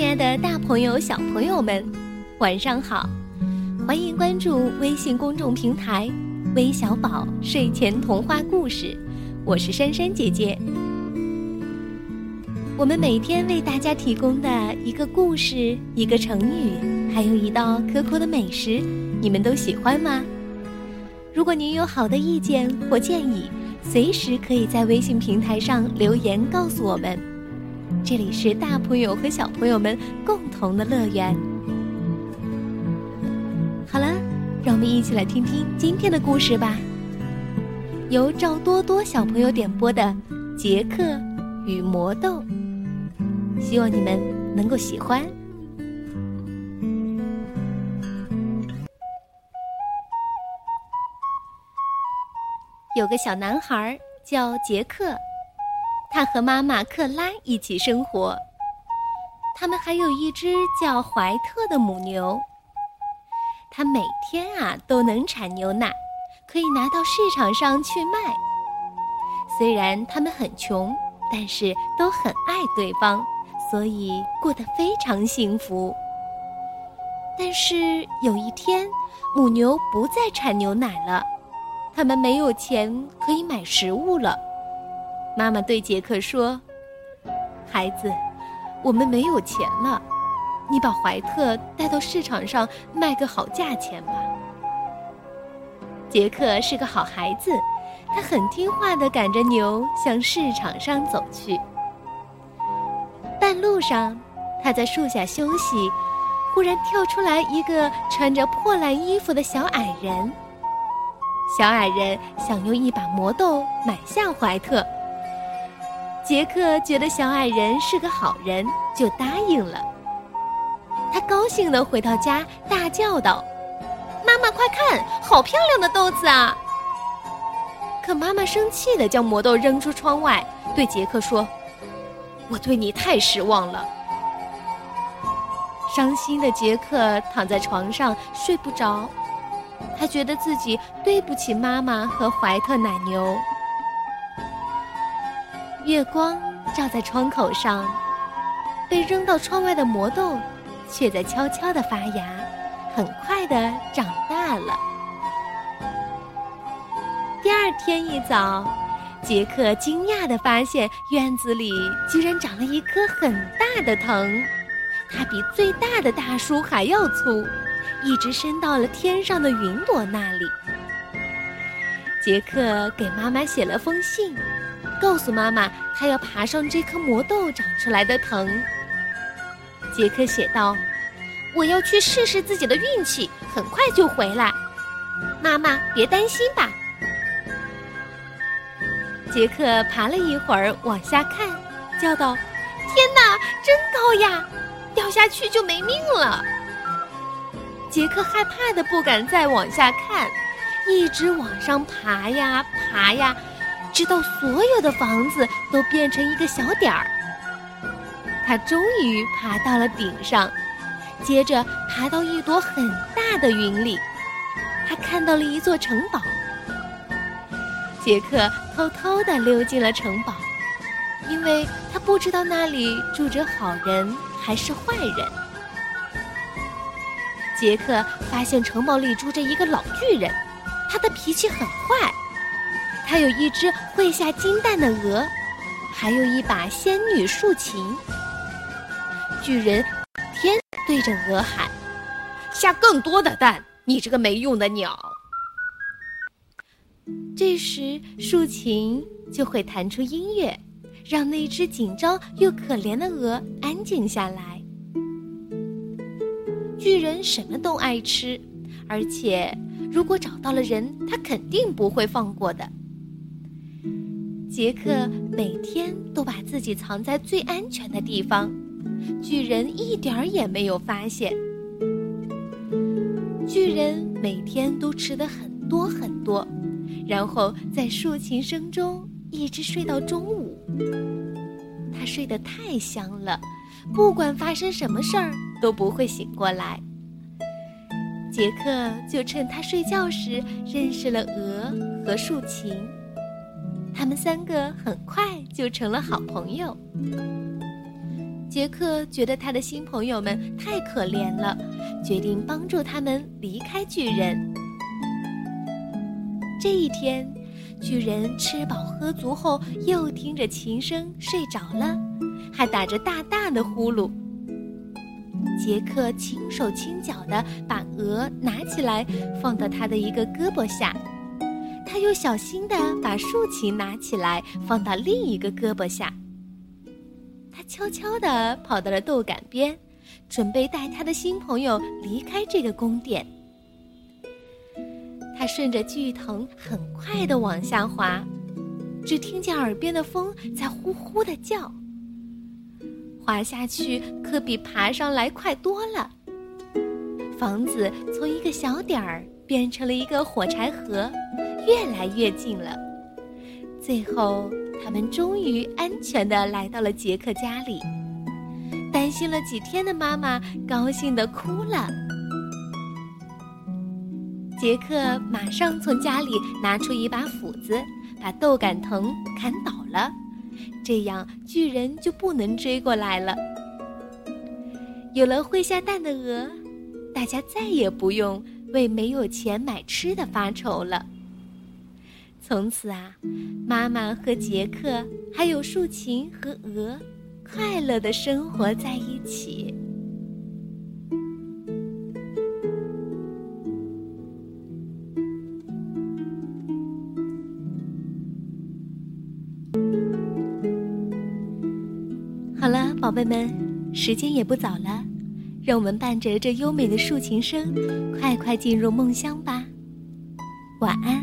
亲爱的，大朋友、小朋友们，晚上好！欢迎关注微信公众平台“微小宝睡前童话故事”，我是珊珊姐姐。我们每天为大家提供的一个故事、一个成语，还有一道可口的美食，你们都喜欢吗？如果您有好的意见或建议，随时可以在微信平台上留言告诉我们。这里是大朋友和小朋友们共同的乐园。好了，让我们一起来听听今天的故事吧。由赵多多小朋友点播的《杰克与魔豆》，希望你们能够喜欢。有个小男孩叫杰克。他和妈妈克拉一起生活，他们还有一只叫怀特的母牛。他每天啊都能产牛奶，可以拿到市场上去卖。虽然他们很穷，但是都很爱对方，所以过得非常幸福。但是有一天，母牛不再产牛奶了，他们没有钱可以买食物了。妈妈对杰克说：“孩子，我们没有钱了，你把怀特带到市场上卖个好价钱吧。”杰克是个好孩子，他很听话的赶着牛向市场上走去。半路上，他在树下休息，忽然跳出来一个穿着破烂衣服的小矮人。小矮人想用一把魔豆买下怀特。杰克觉得小矮人是个好人，就答应了。他高兴地回到家，大叫道：“妈妈，快看，好漂亮的豆子啊！”可妈妈生气地将魔豆扔出窗外，对杰克说：“我对你太失望了。”伤心的杰克躺在床上睡不着，他觉得自己对不起妈妈和怀特奶牛。月光照在窗口上，被扔到窗外的魔豆，却在悄悄地发芽，很快地长大了。第二天一早，杰克惊讶地发现院子里居然长了一棵很大的藤，它比最大的大树还要粗，一直伸到了天上的云朵那里。杰克给妈妈写了封信。告诉妈妈，他要爬上这颗魔豆长出来的藤。杰克写道：“我要去试试自己的运气，很快就回来。妈妈，别担心吧。”杰克爬了一会儿，往下看，叫道：“天哪，真高呀！掉下去就没命了。”杰克害怕的不敢再往下看，一直往上爬呀爬呀。直到所有的房子都变成一个小点儿，他终于爬到了顶上，接着爬到一朵很大的云里，他看到了一座城堡。杰克偷偷地溜进了城堡，因为他不知道那里住着好人还是坏人。杰克发现城堡里住着一个老巨人，他的脾气很坏。他有一只会下金蛋的鹅，还有一把仙女竖琴。巨人天对着鹅喊：“下更多的蛋，你这个没用的鸟！”这时竖琴就会弹出音乐，让那只紧张又可怜的鹅安静下来。巨人什么都爱吃，而且如果找到了人，他肯定不会放过的。杰克每天都把自己藏在最安全的地方，巨人一点儿也没有发现。巨人每天都吃的很多很多，然后在竖琴声中一直睡到中午。他睡得太香了，不管发生什么事儿都不会醒过来。杰克就趁他睡觉时认识了鹅和竖琴。他们三个很快就成了好朋友。杰克觉得他的新朋友们太可怜了，决定帮助他们离开巨人。这一天，巨人吃饱喝足后，又听着琴声睡着了，还打着大大的呼噜。杰克轻手轻脚地把鹅拿起来，放到他的一个胳膊下，他又小心的把竖琴拿起来，放到另一个胳膊下。他悄悄的跑到了豆杆边，准备带他的新朋友离开这个宫殿。他顺着巨藤很快的往下滑，只听见耳边的风在呼呼的叫。滑下去可比爬上来快多了。房子从一个小点儿变成了一个火柴盒，越来越近了。最后。他们终于安全的来到了杰克家里，担心了几天的妈妈高兴的哭了。杰克马上从家里拿出一把斧子，把豆杆藤砍倒了，这样巨人就不能追过来了。有了会下蛋的鹅，大家再也不用为没有钱买吃的发愁了。从此啊，妈妈和杰克还有竖琴和鹅，快乐的生活在一起。好了，宝贝们，时间也不早了，让我们伴着这优美的竖琴声，快快进入梦乡吧。晚安。